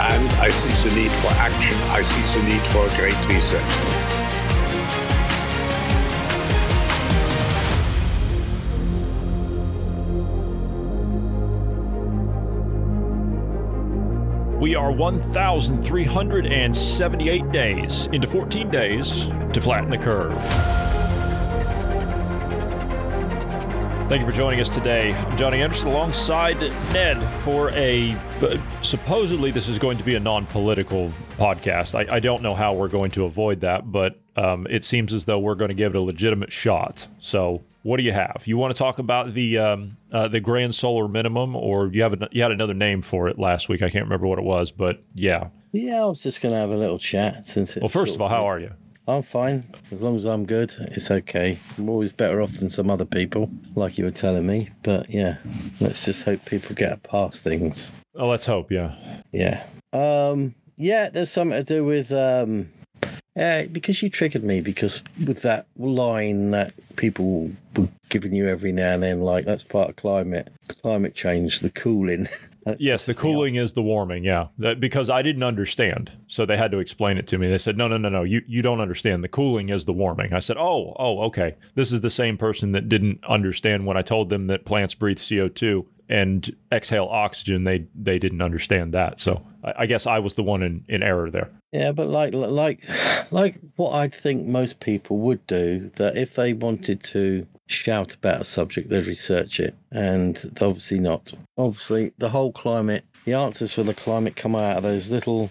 and I see the need for action. I see the need for a great reset. We are 1,378 days into 14 days to flatten the curve. Thank you for joining us today. I'm Johnny Anderson alongside Ned for a supposedly this is going to be a non-political podcast. I, I don't know how we're going to avoid that, but um, it seems as though we're going to give it a legitimate shot. So, what do you have? You want to talk about the um, uh, the grand solar minimum, or you have a, you had another name for it last week? I can't remember what it was, but yeah. Yeah, I was just going to have a little chat since. Well, first of all, how are you? I'm fine. As long as I'm good, it's okay. I'm always better off than some other people, like you were telling me. But yeah, let's just hope people get past things. Oh, let's hope. Yeah. Yeah. Um. Yeah. There's something to do with um. Yeah, because you triggered me because with that line that people were giving you every now and then, like that's part of climate climate change, the cooling. yes, the cooling is the warming. Yeah, that, because I didn't understand, so they had to explain it to me. They said, "No, no, no, no. You you don't understand. The cooling is the warming." I said, "Oh, oh, okay. This is the same person that didn't understand when I told them that plants breathe CO two and exhale oxygen. They they didn't understand that. So I, I guess I was the one in, in error there." Yeah, but like like like what I think most people would do that if they wanted to shout about a subject, they'd research it, and obviously not. Obviously, the whole climate, the answers for the climate come out of those little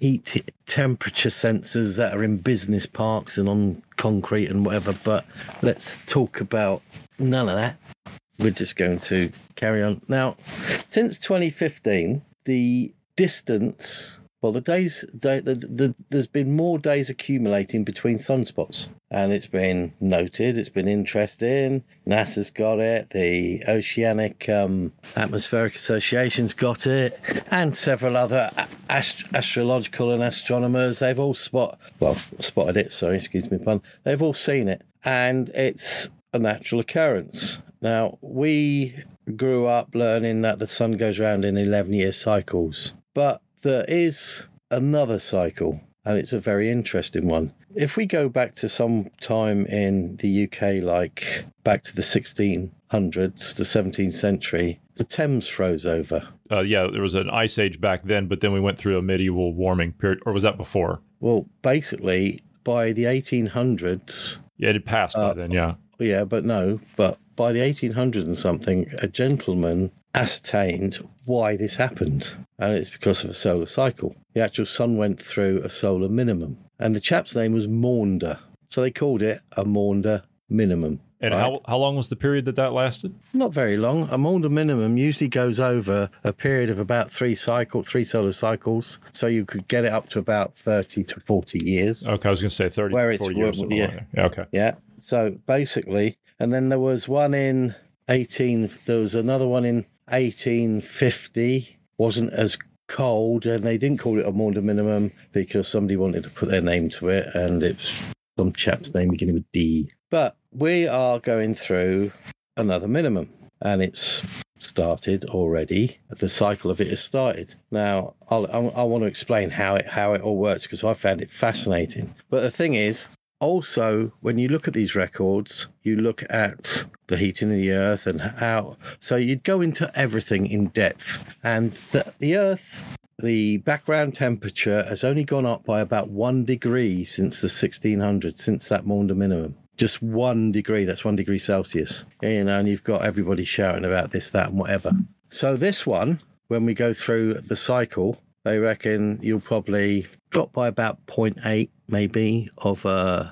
heat temperature sensors that are in business parks and on concrete and whatever. But let's talk about none of that. We're just going to carry on now. Since 2015, the distance well, the days, the, the, the, there's been more days accumulating between sunspots, and it's been noted. It's been interesting. NASA's got it. The Oceanic um, Atmospheric Association's got it, and several other ast- astrological and astronomers. They've all spot well spotted it. Sorry, excuse me, pun. They've all seen it, and it's a natural occurrence. Now we grew up learning that the sun goes around in 11 year cycles, but there is another cycle, and it's a very interesting one. If we go back to some time in the UK, like back to the 1600s, the 17th century, the Thames froze over. Uh, yeah, there was an ice age back then, but then we went through a medieval warming period, or was that before? Well, basically, by the 1800s. Yeah, it had passed uh, by then, yeah. Yeah, but no, but by the 1800s and something, a gentleman ascertained why this happened, and it's because of a solar cycle. The actual sun went through a solar minimum, and the chap's name was Maunder, so they called it a Maunder minimum. And right? how, how long was the period that that lasted? Not very long. A Maunder minimum usually goes over a period of about three cycle, three solar cycles. So you could get it up to about 30 to 40 years. Okay, I was going to say 30 Where it's, years. Yeah. yeah. Okay. Yeah. So basically, and then there was one in 18, there was another one in 1850 wasn't as cold, and they didn't call it a Maunder minimum because somebody wanted to put their name to it, and it's some chap's name beginning with D. But we are going through another minimum, and it's started already. The cycle of it has started. Now, I'll, I want to explain how it how it all works because I found it fascinating. But the thing is, also, when you look at these records, you look at the heating of the earth and how. So you'd go into everything in depth. And the, the earth the background temperature has only gone up by about one degree since the 1600s, since that Maunder minimum. Just one degree. That's one degree Celsius. You know, and you've got everybody shouting about this, that, and whatever. So this one, when we go through the cycle, they reckon you'll probably drop by about 0.8 maybe of uh,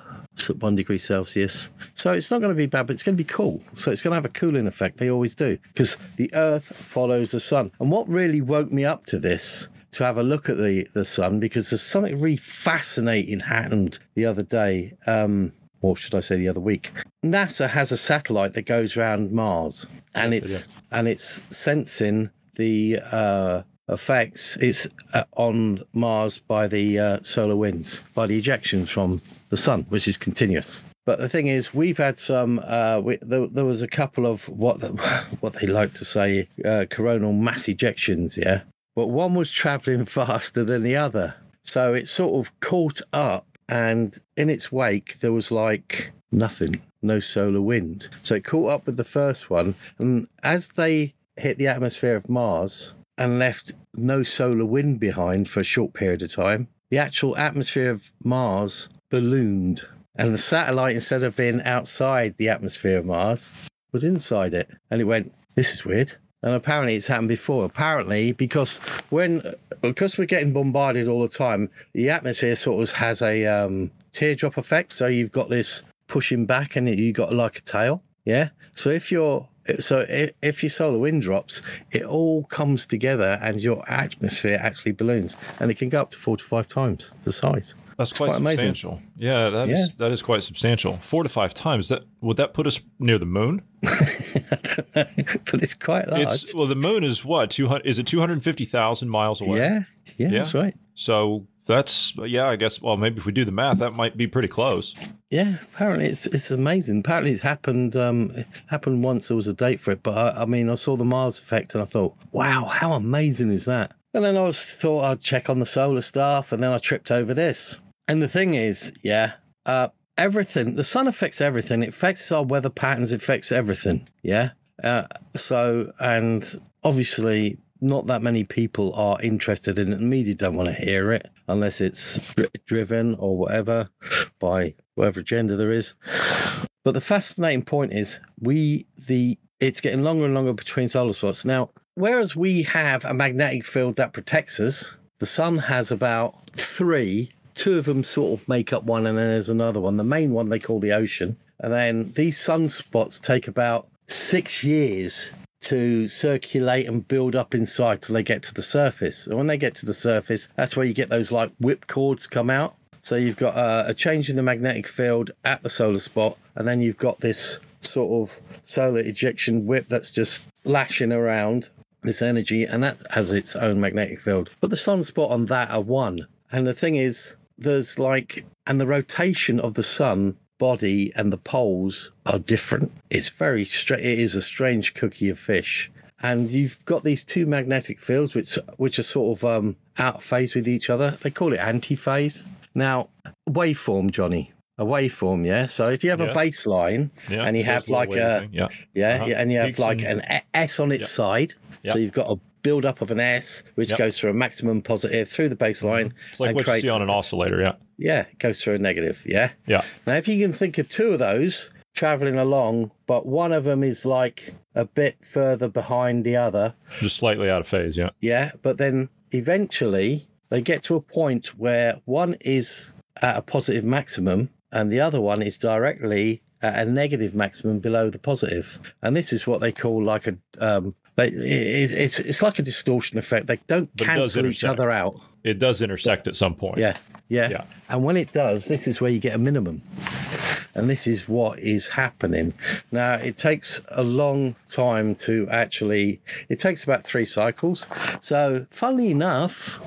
one degree Celsius. So it's not going to be bad, but it's going to be cool. So it's going to have a cooling effect. They always do because the Earth follows the sun. And what really woke me up to this to have a look at the the sun because there's something really fascinating happened the other day. Um, or should I say the other week? NASA has a satellite that goes around Mars, and it's and it's sensing the uh, effects it's uh, on Mars by the uh, solar winds, by the ejections from the sun, which is continuous. But the thing is, we've had some. Uh, we, there, there was a couple of what the, what they like to say uh, coronal mass ejections, yeah. But one was travelling faster than the other, so it sort of caught up, and in its wake there was like nothing, no solar wind. So it caught up with the first one, and as they hit the atmosphere of Mars and left no solar wind behind for a short period of time, the actual atmosphere of Mars ballooned. And the satellite, instead of being outside the atmosphere of Mars, was inside it. And it went, This is weird. And apparently it's happened before. Apparently, because when because we're getting bombarded all the time, the atmosphere sort of has a um, teardrop effect. So you've got this pushing back, and you got like a tail. Yeah. So if you're so if, your solar wind drops, it all comes together, and your atmosphere actually balloons, and it can go up to four to five times the size. That's quite, quite amazing. substantial. Yeah, that is Yeah. that is quite substantial. Four to five times. That would that put us near the moon? but it's quite large. It's well, the moon is what two hundred? Is it two hundred fifty thousand miles away? yeah, yeah, Yeah. that's right. So that's yeah. I guess. Well, maybe if we do the math, that might be pretty close. Yeah, apparently it's it's amazing. Apparently it's happened um it happened once. There was a date for it, but I, I mean I saw the Mars effect and I thought, wow, how amazing is that? And then I was thought I'd check on the solar stuff, and then I tripped over this. And the thing is, yeah, uh, everything the sun affects everything. It affects our weather patterns. It affects everything. Yeah. Uh, so and obviously not that many people are interested in it. The media don't want to hear it unless it's driven or whatever by whatever agenda there is. But the fascinating point is we the it's getting longer and longer between solar spots. Now, whereas we have a magnetic field that protects us, the sun has about three. Two of them sort of make up one, and then there's another one. The main one they call the ocean. And then these sunspots take about six years to circulate and build up inside till they get to the surface. And when they get to the surface, that's where you get those like whip cords come out. So you've got uh, a change in the magnetic field at the solar spot, and then you've got this sort of solar ejection whip that's just lashing around this energy, and that has its own magnetic field. But the sunspot on that are one. And the thing is, there's like, and the rotation of the sun body and the poles are different. It's very strange. It is a strange cookie of fish. And you've got these two magnetic fields, which which are sort of um, out of phase with each other. They call it antiphase. Now, waveform, Johnny, a waveform, yeah. So if you have Yeah. a baseline Yeah, and you have like a yeah. yeah, Uh-huh. yeah, and you have Peaks like and- an S on its side. Yep. So you've got a build up of an S, which Yep. goes through a maximum positive through the baseline. It's like what you see on an oscillator. Yeah. Yeah, it goes through a negative. Yeah. Yeah. Now, if you can think of two of those traveling along, but one of them is like a bit further behind the other, Just slightly out of phase. Yeah. yeah, but then eventually they get to a point where one is at a positive maximum and the other one is directly at a negative maximum below the positive. And this is what they call like a um they, it, it's it's like a distortion effect. They don't But cancel each other out. It does intersect at some point. Yeah, yeah, Yeah. And when it does, this is where you get a minimum. And this is what is happening. Now, it takes a long time to actually, it takes about three cycles. So, funnily enough,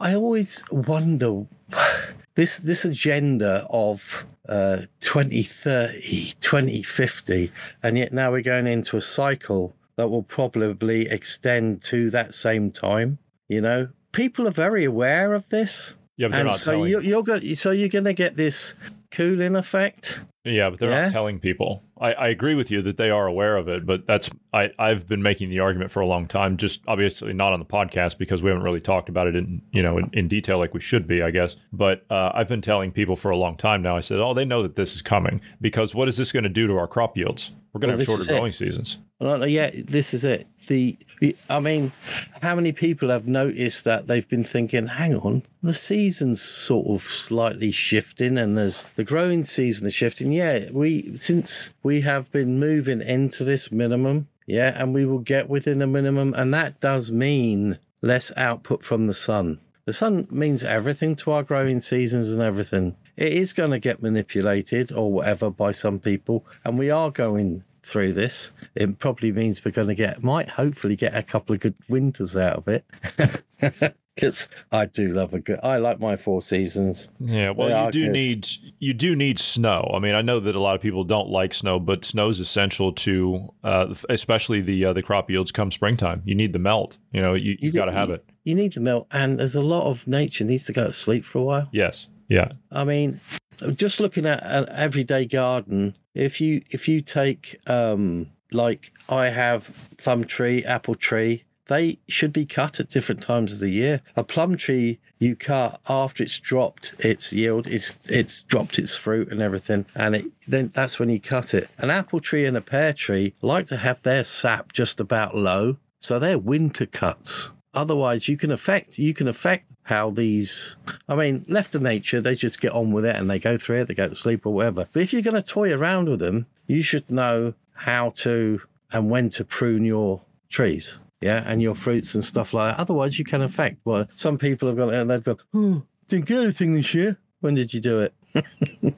I always wonder this, this agenda of uh, 2030, 2050, and yet now we're going into a cycle that will probably extend to that same time. You know, people are very aware of this. Yeah, but and not so you're, you're going so you're going to get this cooling effect. Yeah, but they're Yeah? not telling people. I, I agree with you that they are aware of it, but that's I, I've been making the argument for a long time. Just obviously not on the podcast because we haven't really talked about it in you know in, in detail like we should be, I guess. But uh, I've been telling people for a long time now. I said, oh, they know that this is coming because what is this going to do to our crop yields? We're going to Well, have shorter growing seasons. Well, yeah, this is it. The, the- I mean, how many people have noticed that they've been thinking, hang on, the season's sort of slightly shifting and there's the growing season is shifting. Yeah, we, since we have been moving into this minimum, yeah, and we will get within the minimum, and that does mean less output from the sun. The sun means everything to our growing seasons and everything. It is going to get manipulated or whatever by some people, and we are going through this. It probably means we're going to get, might hopefully get a couple of good winters out of it. Because I do love a good, I like my four seasons. Yeah, well, They you do good. need you do need snow. I mean, I know that a lot of people don't like snow, but snow is essential to, uh, especially the uh, the crop yields come springtime. You need the melt. You know, you, you've do- got to have you- it. You need the melt, and there's a lot of nature needs to go to sleep for a while. Yes. Yeah. I mean, just looking at an everyday garden, if you if you take um like I have plum tree, apple tree, they should be cut at different times of the year. A plum tree you cut after it's dropped its yield, it's it's dropped its fruit and everything, and it then that's when you cut it. An apple tree and a pear tree like to have their sap just about low, so they're winter cuts. Otherwise, you can affect you can affect how these. I mean, left to nature, they just get on with it and they go through it, they go to sleep or whatever. But if you're going to toy around with them, you should know how to and when to prune your trees. Yeah, and your fruits and stuff like that. Otherwise, you can affect. Well, some people have gone and they've gone, oh, didn't get anything this year. When did you do it?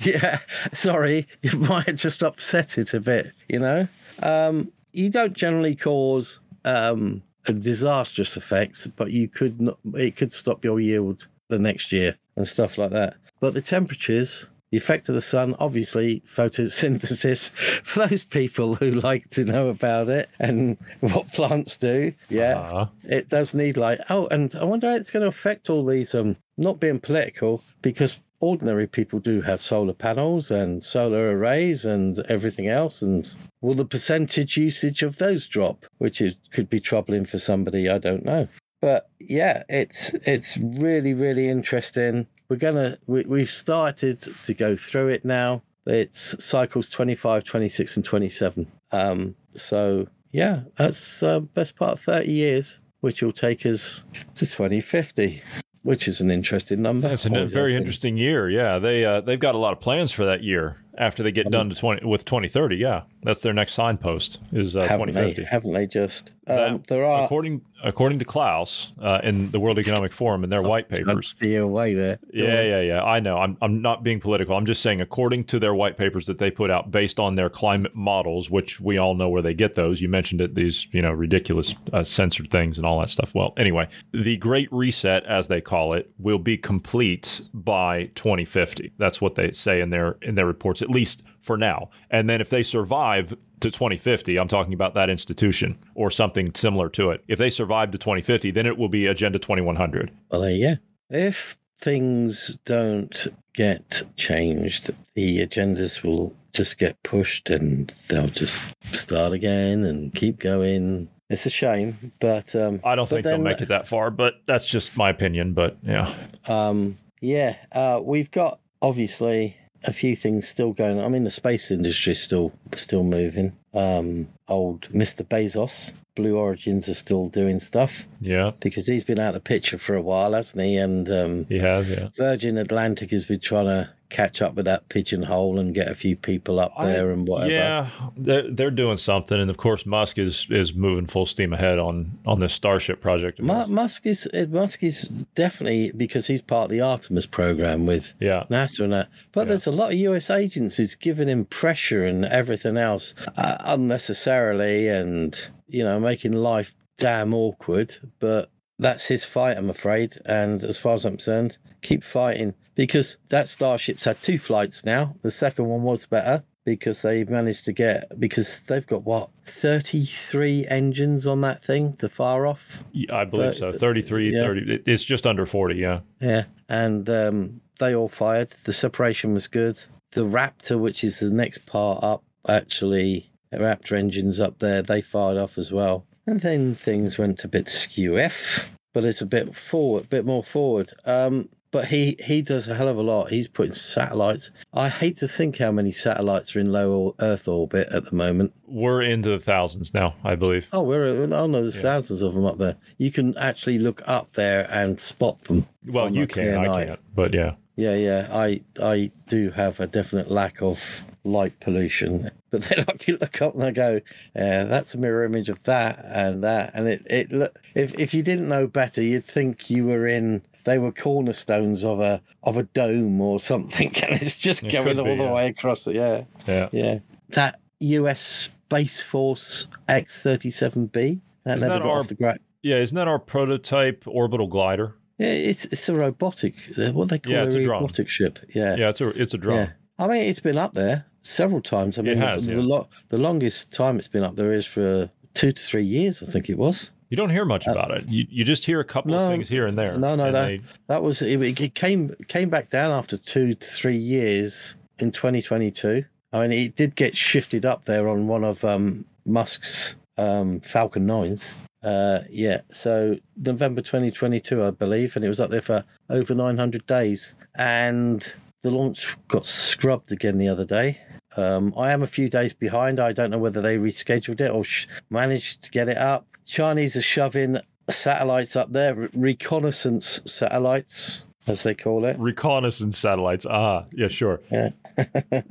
yeah, sorry, you might have just upset it a bit, you know? Um, you don't generally cause um, disastrous effects, but you could not, it could stop your yield the next year and stuff like that. But the temperatures, the effect of the sun, obviously photosynthesis for those people who like to know about it and what plants do. Yeah, Uh, it does need light. Oh, and I wonder how it's going to affect all these. Um, not being political, because ordinary people do have solar panels and solar arrays and everything else. And will the percentage usage of those drop, which is, could be troubling for somebody? I don't know. But yeah, it's it's really really interesting. We're gonna we, we've started to go through it now. It's cycles 25, 26, and 27. Um, so yeah, that's uh, best part of 30 years, which will take us to 2050, which is an interesting number. That's a very interesting year. Yeah, they uh, they've got a lot of plans for that year after they get done to twenty with twenty thirty. Yeah, that's their next signpost is uh, Haven't twenty they? Haven't they just? Um, That- there are according according to Klaus uh, in the World Economic Forum in their white I'd papers. steer away there. Yeah, yeah, yeah. I know. I'm I'm not being political. I'm just saying according to their white papers that they put out based on their climate models, which we all know where they get those. You mentioned it these, you know, ridiculous uh, censored things and all that stuff. Well, anyway, the great reset as they call it will be complete by 2050. That's what they say in their in their reports at least for now. And then if they survive to 2050, I'm talking about that institution or something similar to it. If they survive to 2050, then it will be Agenda 2100. Well, there you go. If things don't get changed, the agendas will just get pushed and they'll just start again and keep going. It's a shame, but um, I don't but think they'll make it that far, but that's just my opinion. But yeah, Um, yeah, uh, we've got obviously a few things still going. on. I mean, the space industry is still still moving. Um, old Mr. Bezos, Blue Origins are still doing stuff yeah, because he's been out of the picture for a while, hasn't he? And um, he has. Yeah, Virgin Atlantic has been trying to catch up with that pigeonhole and get a few people up I- there and whatever. yeah, they're they're doing something, and of course Musk is is moving full steam ahead on on this Starship project. of Musk is uh, Musk is definitely because he's part of the Artemis program with yeah, NASA and that. But there's a lot of US agencies giving him pressure and everything else uh, unnecessarily and, you know, making life damn awkward. But that's his fight, I'm afraid. And as far as I'm concerned, keep fighting because that Starship's had two flights now. The second one was better because they managed to get, because they've got what, 33 engines on that thing, the far off? I believe so. Thir- 33, yeah. 30. it- It's just under 40. Yeah, Yeah, and um, they all fired. The separation was good. the Raptor, which is the next part up, actually, Raptor engines up there, they fired off as well. And then things went a bit skew F, but it's a bit forward, a bit more forward. Um, but he he does a hell of a lot. He's putting satellites. I hate to think how many satellites are in low Earth orbit at the moment. We're into the thousands now, I believe. Oh, we're oh no, there's thousands of them up there. You can actually look up there and spot them. Well, you can, I night. can't, but yeah. Yeah, yeah. I I do have a definite lack of light pollution. But then I can look up and I go, yeah, that's a mirror image of that and that. And it, it look if if you didn't know better, you'd think you were in they were cornerstones of a of a dome or something, and it's just It going all be, the yeah. way across it. Yeah, Yeah. yeah. That US Space Force X thirty seven B that Isn't never that got our- off the ground. Yeah, isn't that our prototype orbital glider? Yeah, it's it's a robotic. uh, What they call Yeah, a, it's a drone. robotic ship. Yeah, Yeah, it's a it's a drone. Yeah, I mean it's been up there several times. I mean, has, the, yeah. lo- the longest time it's been up there is for two to three years. I think it was. You don't hear much about it. You you just hear a couple Uh, no, of things here and there. No, no, and that they- that was it, it. Came came back down after two to three years in 2022. I mean, it did get shifted up there on one of um, Musk's um, Falcon Nines. Uh, yeah, so November 2022, I believe, and it was up there for over 900 days. And the launch got scrubbed again the other day. Um, I am a few days behind. I don't know whether they rescheduled it or sh- managed to get it up. Chinese are shoving satellites up there, re- reconnaissance satellites, as they call it. reconnaissance satellites. Ah, yeah, sure. Yeah.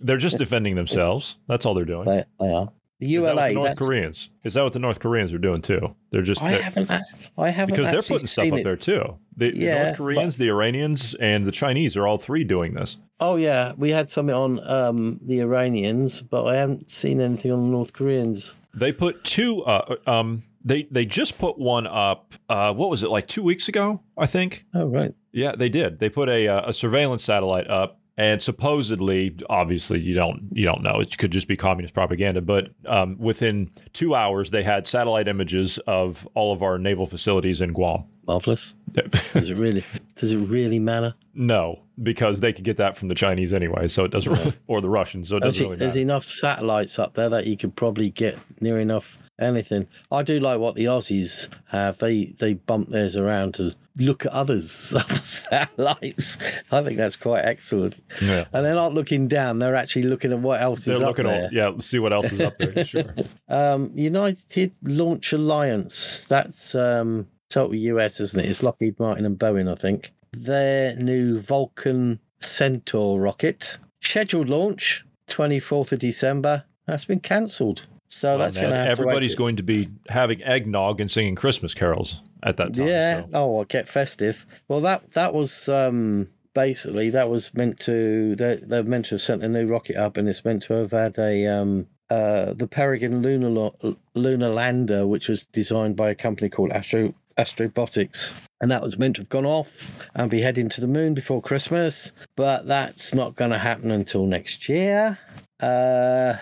they're just defending themselves. That's all they're doing. They, they are. The ULA. the North that's- Koreans? Is that what the North Koreans are doing too? They're just I haven't. I haven't because they're putting stuff up it. there too. The, the North Koreans, the Iranians, and the Chinese are all three doing this. Oh yeah, we had something on um, the Iranians, but I haven't seen anything on the North Koreans. They put two. Uh, um, they they just put one up. Uh, what was it like two weeks ago? I think. Oh right. Yeah, they did. They put a uh, a surveillance satellite up, and supposedly, obviously, you don't you don't know. It could just be communist propaganda. But um, within two hours, they had satellite images of all of our naval facilities in Guam. Marvelous. Does it really? does it really matter? no, because they could get that from the Chinese anyway, so it doesn't, really, or the Russians, so it There's, doesn't really matter. there's enough satellites up there that you could probably get near enough anything. I do like what the Aussies have. They they bump theirs around to look at others other satellites. I think that's quite excellent. Yeah. And they're not looking down; they're actually looking at what else They're is up looking there. at yeah, see what else is up there. Sure. Um, United Launch Alliance. That's um, total US, isn't it? It's Lockheed Martin and Boeing, I think. Their new Vulcan Centaur rocket scheduled launch 24th of December. That's been cancelled. So that's Oh, going to everybody's going to be having eggnog and singing Christmas carols at that time. Yeah. so. Oh, I'll get festive. Well, that that was um, basically that was meant to they they're meant to have sent a new rocket up, and it's meant to have had a um, uh, the Peregrine lunar lunar lander, which was designed by a company called Astro Astrobotics. And that was meant to have gone off and be heading to the moon before Christmas, but that's not going to happen until next year. Uh,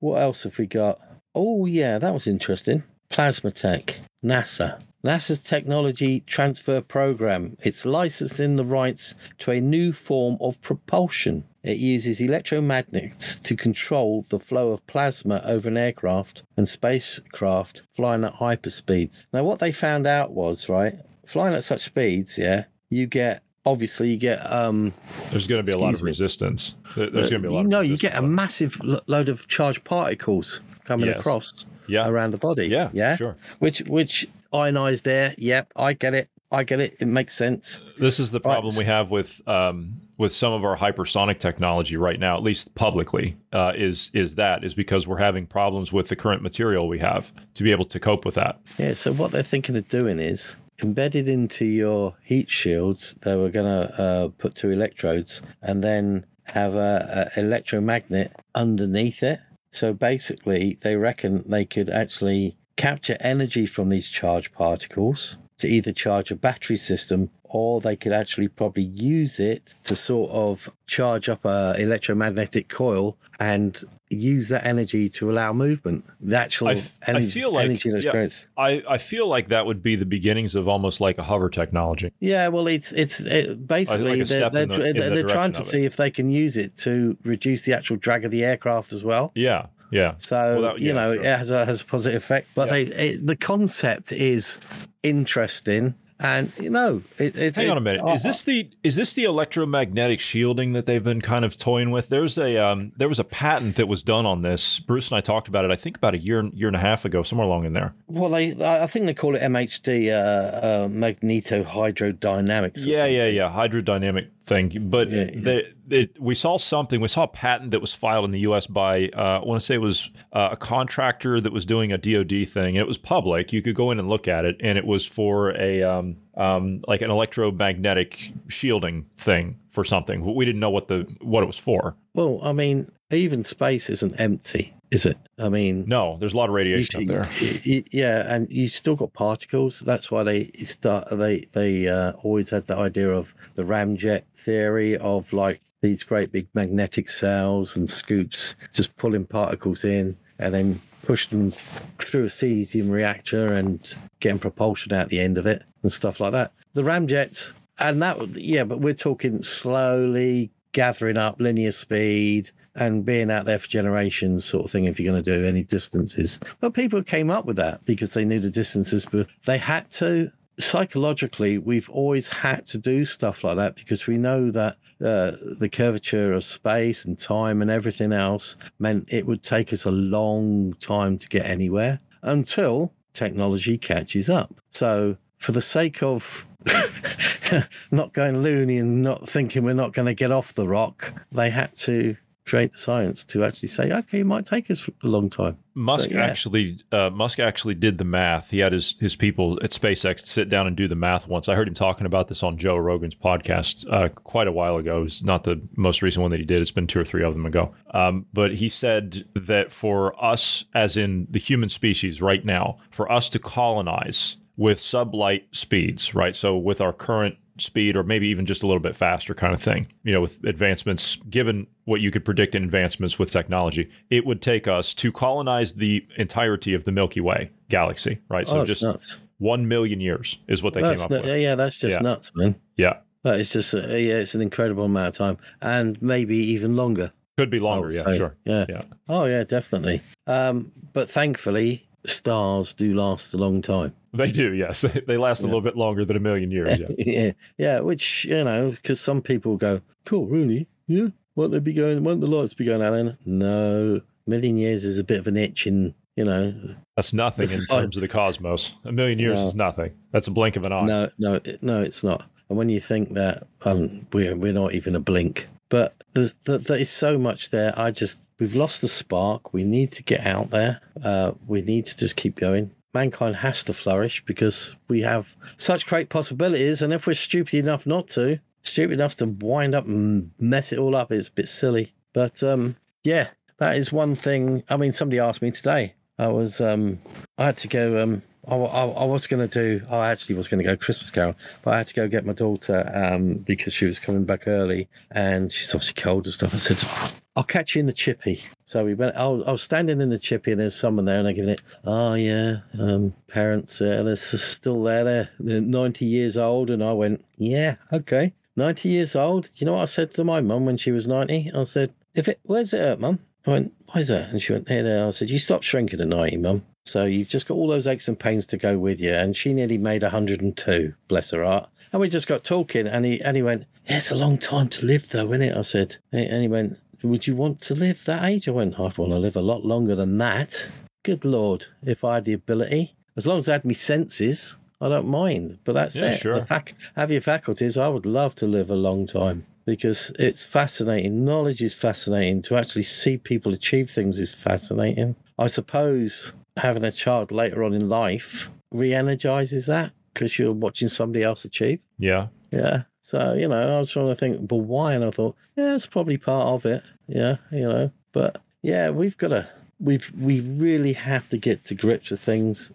what else have we got? Oh, yeah, that was interesting. Plasma Tech, NASA. NASA's technology transfer program. It's licensing the rights to a new form of propulsion. It uses electromagnets to control the flow of plasma over an aircraft and spacecraft flying at hyperspeeds. Now, what they found out was, right, flying at such speeds, yeah, you get obviously you get um There's going to be a lot of me. resistance. There- There's going to be a lot. you know you get a massive lo- load of charged particles coming Yes. across Yeah. around the body Yeah, yeah sure. which which ionized air yep i get it. I get it. It makes sense. This is the Right. problem we have with um, with some of our hypersonic technology right now, at least publicly, uh, is is that is because we're having problems with the current material we have to be able to cope with that. yeah so what they're thinking of doing is embedded into your heat shields they were going to uh, put two electrodes and then have a, a electromagnet underneath it. So basically they reckon they could actually capture energy from these charged particles to either charge a battery system or they could actually probably use it to sort of charge up a electromagnetic coil and use that energy to allow movement. The actual I, f- I energy, feel like energy that's yeah. I, I feel like that would be the beginnings of almost like a hover technology. Yeah, well, it's it's it, basically Like they're, they're, the- in the they're trying to see if they can use it to reduce the actual drag of the aircraft as well. Yeah, yeah. So Well, that- you know sure. it has a has a positive effect, but Yeah. they it, the concept is interesting, and you know it. it Hang on a minute. Is this the is this the electromagnetic shielding that they've been kind of toying with? There's a um, there was a patent that was done on this. Bruce and I talked about it. I think about a year year and a half ago, somewhere along in there. Well, they I I think they call it MHD, uh, uh, magneto hydrodynamics. Yeah, yeah, yeah. Hydrodynamic thing. But Yeah, yeah. they, they, we saw something. We saw a patent that was filed in the U.S. by uh, I want to say it was uh, a contractor that was doing a DoD thing. It was public. You could go in and look at it, and it was for a um, um, like an electromagnetic shielding thing for something. We didn't know what the what it was for. Well, I mean, even space isn't empty, is it? I mean, No, there's a lot of you radiation up there. yeah, and you still got particles. That's why they start. They they uh, always had the idea of the ramjet theory of like these great big magnetic cells and scoops just pulling particles in and then push them through a cesium reactor and getting propulsion out the end of it and stuff like that. The ramjets, and that yeah, but we're talking slowly gathering up linear speed and being out there for generations sort of thing if you're going to do any distances. But people came up with that because they knew the distances but they had to. Psychologically we've always had to do stuff like that because we know that uh, the curvature of space and time and everything else meant it would take us a long time to get anywhere until technology catches up. So for the sake of not going loony and not thinking we're not going to get off the rock, they had to create the science to actually say, okay, it might take us a long time. Musk yeah. actually, uh, Musk actually did the math. He had his his people at SpaceX sit down and do the math once. I heard him talking about this on Joe Rogan's podcast uh, quite a while ago. It's not the most recent one that he did. It's been two or three of them ago. Um, but he said that for us, as in the human species right now, for us to colonize with sublight speeds, right? So with our current speed or maybe even just a little bit faster kind of thing you know with advancements given what you could predict in advancements with technology it would take us to colonize the entirety of the milky way galaxy right so oh, it's just nuts. 1 million years is what they That's came up with yeah, that's just Yeah. nuts, man. yeah That is just, uh, yeah, it's an incredible amount of time and maybe even longer. could be longer yeah say. sure Yeah. yeah Oh, yeah, definitely. Um, but thankfully, stars do last a long time. they do yes they last a little bit longer than a million years yeah yeah, yeah. Which you know, because some people go, "Cool, really? Yeah, won't they be going? Won't the lights be going out then?" No, million years is a bit of an itch, in you know. that's nothing in like- terms of the cosmos a million years No. is nothing that's a blink of an eye No, no, no, it's not. And when you think that um, we're we're not even a blink, but there's, there, there is so much there. I just we've lost the spark. We need to get out there. Uh, we need to just keep going. Mankind has to flourish because we have such great possibilities. And if we're stupid enough not to, stupid enough to wind up and mess it all up, it's a bit silly. But um, yeah, that is one thing. I mean, somebody asked me today. I was um, I had to go um, I, I, I was going to do, I actually was going to go Christmas Carol, but I had to go get my daughter um, because she was coming back early and she's obviously cold and stuff. I said, I'll catch you in the chippy. So we went, I was, I was standing in the chippy and there's someone there and they're giving it, oh yeah, um, parents, uh, they're still there, they're, they're 90 years old. And I went, yeah, okay. 90 years old. You know what I said to my mum when she was 90? I said, if it, where's it hurt, mum? I went, why is that? And she went, here, there. I said, you stop shrinking at 90, mum. So you've just got all those aches and pains to go with you. And she nearly made 102, bless her heart. And we just got talking, and he and he went, yeah, "It's a long time to live, though, isn't it?" I said, and he went, "Would you want to live that age?" I went, oh, "I want to live a lot longer than that." Good lord, if I had the ability, as long as I had my senses, I don't mind. But that's Yeah, it. sure. The fac- have your faculties. I would love to live a long time because it's fascinating. Knowledge is fascinating. To actually see people achieve things is fascinating. I suppose having a child later on in life re-energizes that because you're watching somebody else achieve. Yeah. Yeah. So, you know, I was trying to think, but why? And I thought, yeah, it's probably part of it. Yeah, you know. But yeah, we've got to we've we really have to get to grips with things.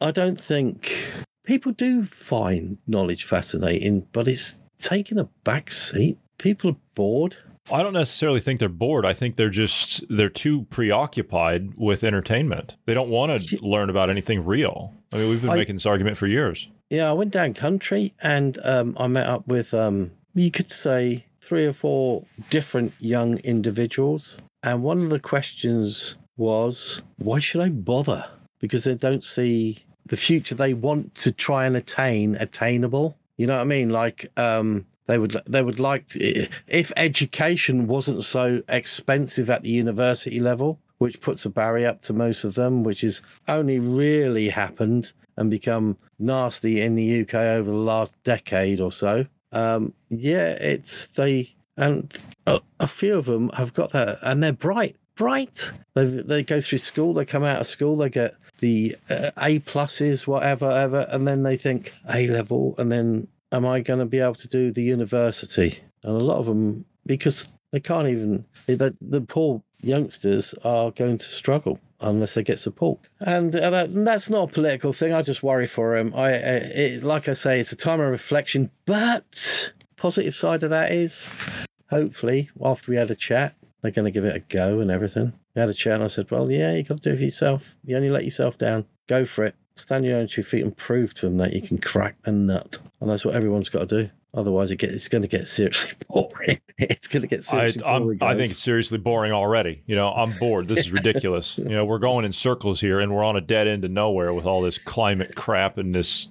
I don't think people do find knowledge fascinating, but it's taking a back seat. People are bored. I don't necessarily think they're bored. I think they're just they're too preoccupied with entertainment. They don't want to learn about anything real. I mean, we've been I- making this argument for years. Yeah, I went down country and um, I met up with, um, you could say, three or four different young individuals. And one of the questions was, why should I bother? Because they don't see the future they want to try and attain attainable. You know what I mean? Like, um, they would they would like if education wasn't so expensive at the university level, which puts a barrier up to most of them, which has only really happened and become nasty in the UK over the last decade or so. Um, yeah, it's they and a, a few of them have got that, and they're bright, bright. They they go through school, they come out of school, they get the uh, A pluses, whatever, ever, and then they think A level, and then am I going to be able to do the university? And a lot of them because they can't even the, the poor youngsters are going to struggle unless they get support. And uh, that, that's not a political thing. I just worry for them. I, uh, it, like I say, it's a time of reflection. But positive side of that is, hopefully, after we had a chat, they're going to give it a go and everything. We had a chat, and I said, "Well, yeah, you've got to do it for yourself. You only let yourself down. Go for it. Stand your own two feet and prove to them that you can crack a nut." And that's what everyone's got to do. Otherwise, it gets, it's going to get seriously boring. It's going to get I, seriously I'm, boring. I think it's seriously boring already. You know, I'm bored. This is ridiculous. you know, we're going in circles here, and we're on a dead end of nowhere with all this climate crap and this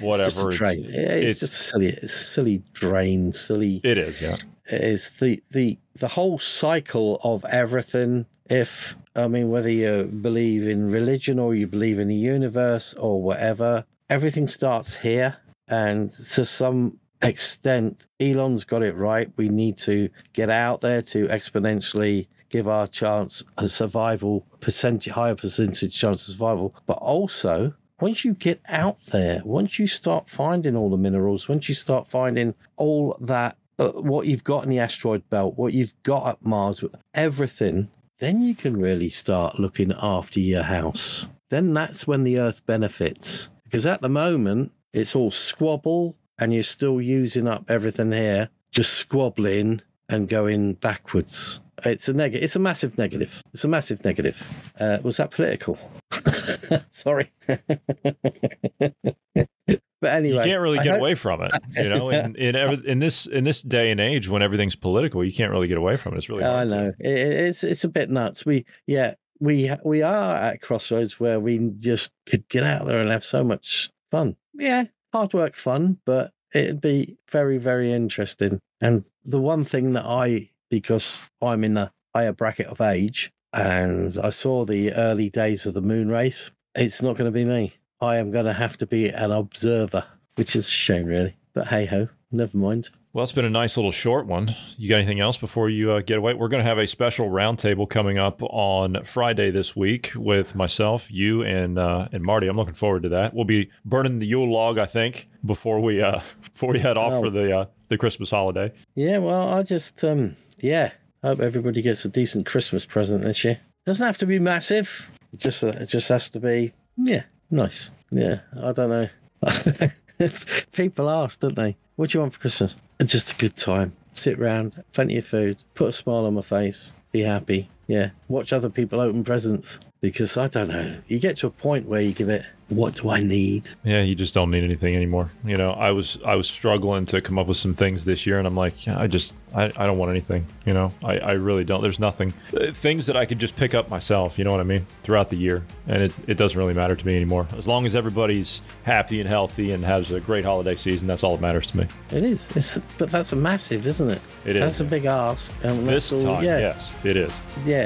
whatever. It's just a drain. Yeah, it's, just silly. It's silly drain. Silly. it is. Yeah. Is the the the whole cycle of everything. If i mean whether you believe in religion or you believe in the universe or whatever everything starts here. And to some extent elon's got it right. We need to get out there to exponentially give our chance a survival percentage higher percentage chance of survival. But also once you get out there, once you start finding all the minerals, once you start finding all that, what you've got in the asteroid belt, what you've got at Mars, everything, then you can really start looking after your house. Then that's when the Earth benefits. Because at the moment, it's all squabble and you're still using up everything here, just squabbling and going backwards. It's a negative. It's a massive negative. It's a massive negative. Uh, was that political? Sorry. but anyway, you can't really get hope- away from it. You know, in in, every, in this in this day and age when everything's political, you can't really get away from it. It's really I know it, it's it's a bit nuts. We yeah we we are at crossroads where we just could get out there and have so much fun. Yeah, hard work, fun, but it'd be very very interesting. And the one thing that I because I'm in the higher bracket of age and I saw the early days of the moon race, it's not going to be me. I am going to have to be an observer, which is a shame, really. But hey ho, never mind. Well, it's been a nice little short one. You got anything else before you uh, get away? We're going to have a special roundtable coming up on Friday this week with myself, you, and uh, and Marty. I'm looking forward to that. We'll be burning the Yule log, I think, before we uh, before we head off Oh. for the uh, the Christmas holiday. Yeah, well, I just, um, yeah, hope everybody gets a decent Christmas present this year. Doesn't have to be massive. It just, uh, it just has to be, yeah, nice. Yeah, I don't know. People ask, don't they? What do you want for Christmas? And Just a good time. Sit round, plenty of food, put a smile on my face, be happy. Yeah, watch other people open presents because I don't know. You get to a point where you give it, what do I need? Yeah, you just don't need anything anymore. You know, I was I was struggling to come up with some things this year, and I'm like, yeah, I just I, I don't want anything. You know, I, I really don't. There's nothing uh, things that I could just pick up myself. You know what I mean? Throughout the year, and it, it doesn't really matter to me anymore. As long as everybody's happy and healthy and has a great holiday season, that's all that matters to me. It is. It's, but that's a massive, isn't it? It is. That's a big ask. And This all- time, yeah. yes, it is.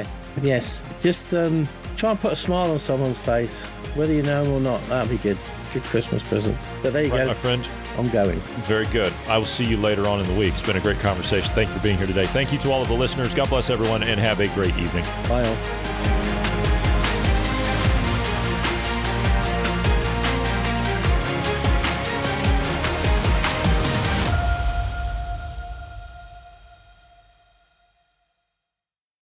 Yeah, yes. Just um, try and put a smile on someone's face, whether you know them or not. That'd be good. Good Christmas present. But there you Right, go. my friend. I'm going. Very good. I will see you later on in the week. It's been a great conversation. Thank you for being here today. Thank you to all of the listeners. God bless everyone, and have a great evening. Bye all.